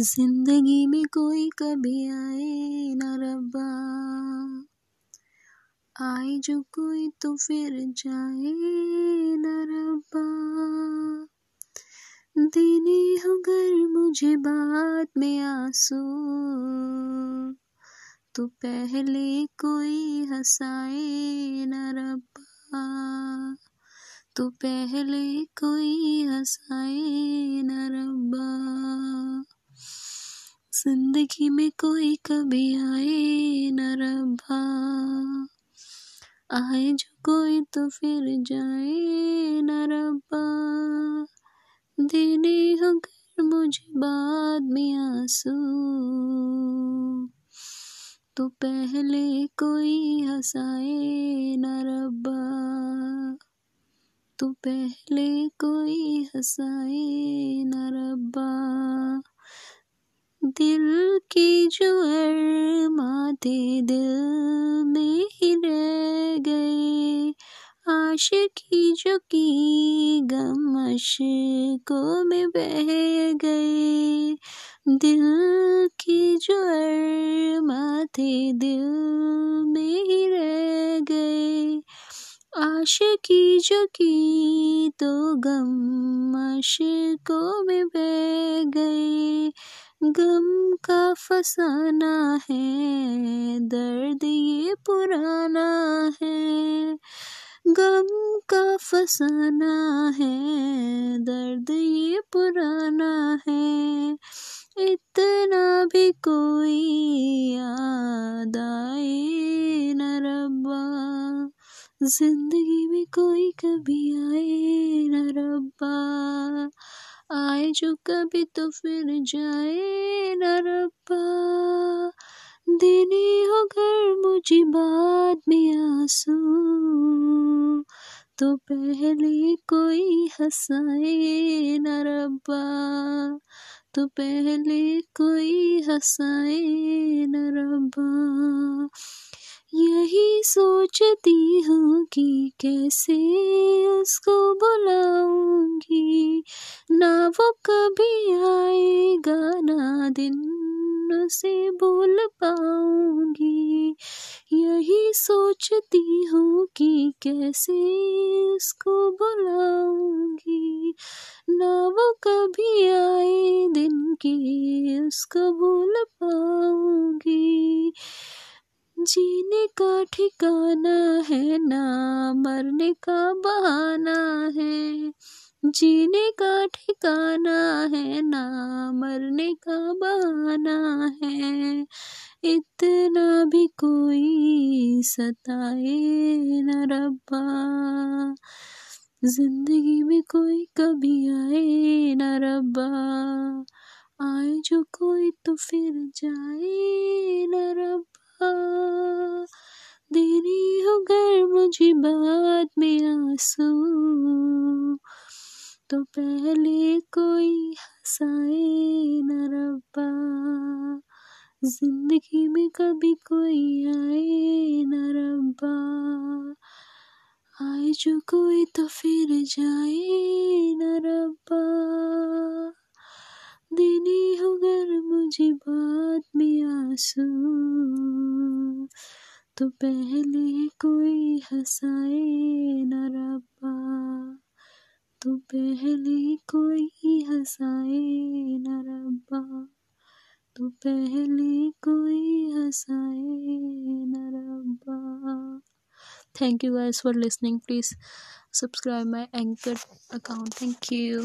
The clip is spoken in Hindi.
ज़िंदगी में कोई कभी आए न रब्बा। आए जो कोई तो फिर जाए न रब्बा। देने हो घर मुझे बात में आँसू तो पहले कोई हंसाए न रब्बा। तो पहले कोई हंसाए न रब्बा। ज़िंदगी में कोई कभी आए न रब्बा आए जो कोई तो फिर जाए न रब्बा देने कर मुझे बाद में आँसू। तो पहले कोई हंसाए न रब्बा तो पहले कोई हंसाए न रब्बा दिल की जो अरमाते दिल में ही रह गए। आशिकी जो की गम को में बह गए। दिल की जो अरमाते दिल में ही रह गए। आशिकी जो की तो गम को में बह गए। गम का फसाना है, दर्द ये पुराना है। गम का फसाना है, दर्द ये पुराना है। इतना भी कोई याद आए न रब्बा, ज़िंदगी में कोई कभी आए न रब्बा। आए जो कभी तो फिर जाए न रब्बा। देने हो घर मुझे बाद में आँसू। तो पहले कोई हंसाए न रब्बा। तो पहले कोई हंसाए न रब्बा। यही सोचती हूँ कि कैसे उसको बुलाऊँगी। ना वो कभी आएगा, ना दिन उसे बोल पाऊँगी। यही सोचती हूँ कि कैसे उसको बुलाऊँगी। ना वो कभी आए दिन की उसको भूल पाऊँगी। जीने का ठिकाना है ना, मरने का बहाना है। जीने का ठिकाना है ना, मरने का बहाना है। इतना भी कोई सताए न रब्बा। ज़िंदगी में कोई कभी आए न रब्बा। आए जो कोई तो फिर जाए। आँसू तो पहले कोई हंसाए न रब्बा। ज़िंदगी में कभी कोई आए न रब्बा। आए जो कोई तो फिर जाए न रब्बा। देने हो घर मुझे बाद में आँसू। तो पहले कोई हंसाए न रबा तो पहले कोई हंसाए न रबा तो पहले कोई हंसाए न रब्बा। Thank you guys for listening please subscribe my Anchor account thank you